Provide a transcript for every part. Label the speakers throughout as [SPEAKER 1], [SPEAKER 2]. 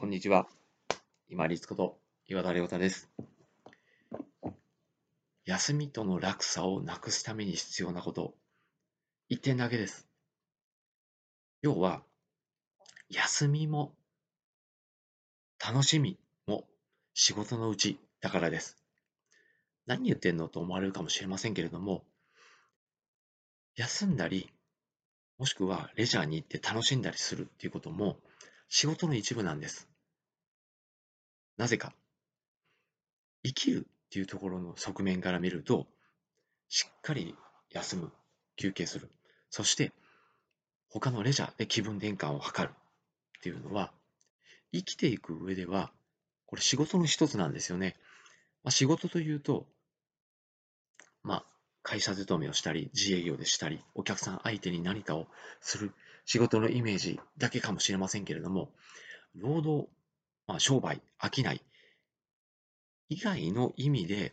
[SPEAKER 1] こんにちは。今立こと岩田亮太です。休みとの落差をなくすために必要なこと、一点だけです。要は、休みも楽しみも仕事のうちだからです。何言ってんのと思われるかもしれませんけれども、休んだり、もしくはレジャーに行って楽しんだりするっていうことも仕事の一部なんです。なぜか。生きるっていうところの側面から見ると、しっかり休む、休憩する。そして、他のレジャーで気分転換を図るっていうのは、生きていく上では、これ仕事の一つなんですよね。まあ、仕事というと、まあ、会社勤めをしたり、自営業でしたり、お客さん相手に何かをする仕事のイメージだけかもしれませんけれども、労働、まあ、商売、商い以外の意味で、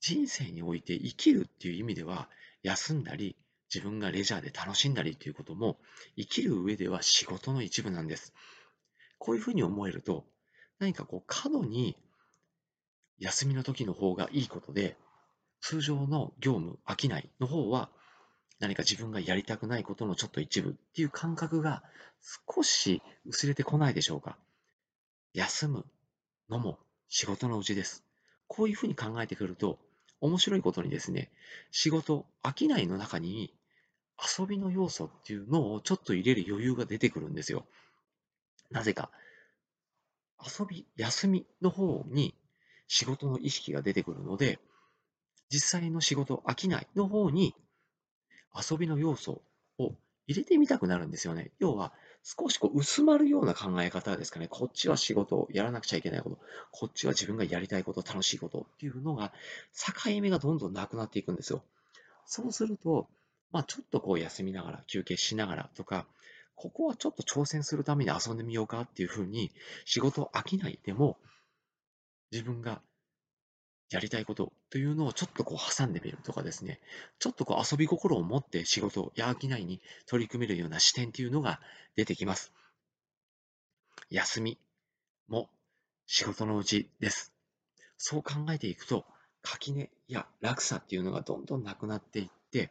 [SPEAKER 1] 人生において生きるっていう意味では、休んだり、自分がレジャーで楽しんだりということも、生きる上では仕事の一部なんです。こういうふうに思えると、何かこう過度に休みの時の方がいいことで、通常の業務、商いの方は、何か自分がやりたくないことのちょっと一部っていう感覚が少し薄れてこないでしょうか。休むのも仕事のうちです。こういうふうに考えてくると、面白いことにですね、仕事、商いの中に遊びの要素っていうのをちょっと入れる余裕が出てくるんですよ。なぜか、遊び、休みの方に仕事の意識が出てくるので、実際の仕事、商いの方に遊びの要素を入れてみたくなるんですよね。要は、少しこう薄まるような考え方ですかね。こっちは仕事をやらなくちゃいけないこと、こっちは自分がやりたいこと、楽しいことっていうのが、境目がどんどんなくなっていくんですよ。そうすると、まあちょっとこう休みながら、休憩しながらとか、ここはちょっと挑戦するために遊んでみようかっていうふうに、仕事を飽きないでも、自分がやりたいことというのをちょっとこう挟んでみるとかですね、ちょっとこう遊び心を持って仕事や商いに取り組めるような視点というのが出てきます。休みも仕事のうちです。そう考えていくと、垣根や落差っていうのがどんどんなくなっていって、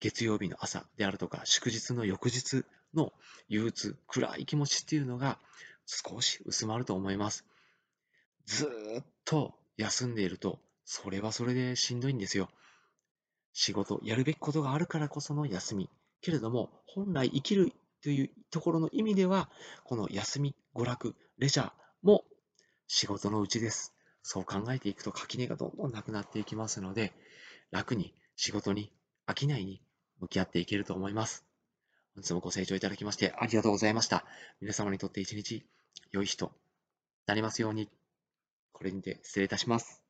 [SPEAKER 1] 月曜日の朝であるとか、祝日の翌日の憂鬱、暗い気持ちっていうのが少し薄まると思います。ずっと休んでいると、それはそれでしんどいんですよ。仕事、やるべきことがあるからこその休み。けれども、本来生きるというところの意味では、この休み、娯楽、レジャーも仕事のうちです。そう考えていくと垣根がどんどんなくなっていきますので、楽に仕事に、飽きないに向き合っていけると思います。本日もご清聴いただきましてありがとうございました。皆様にとって一日良い日となりますように。これにて失礼いたします。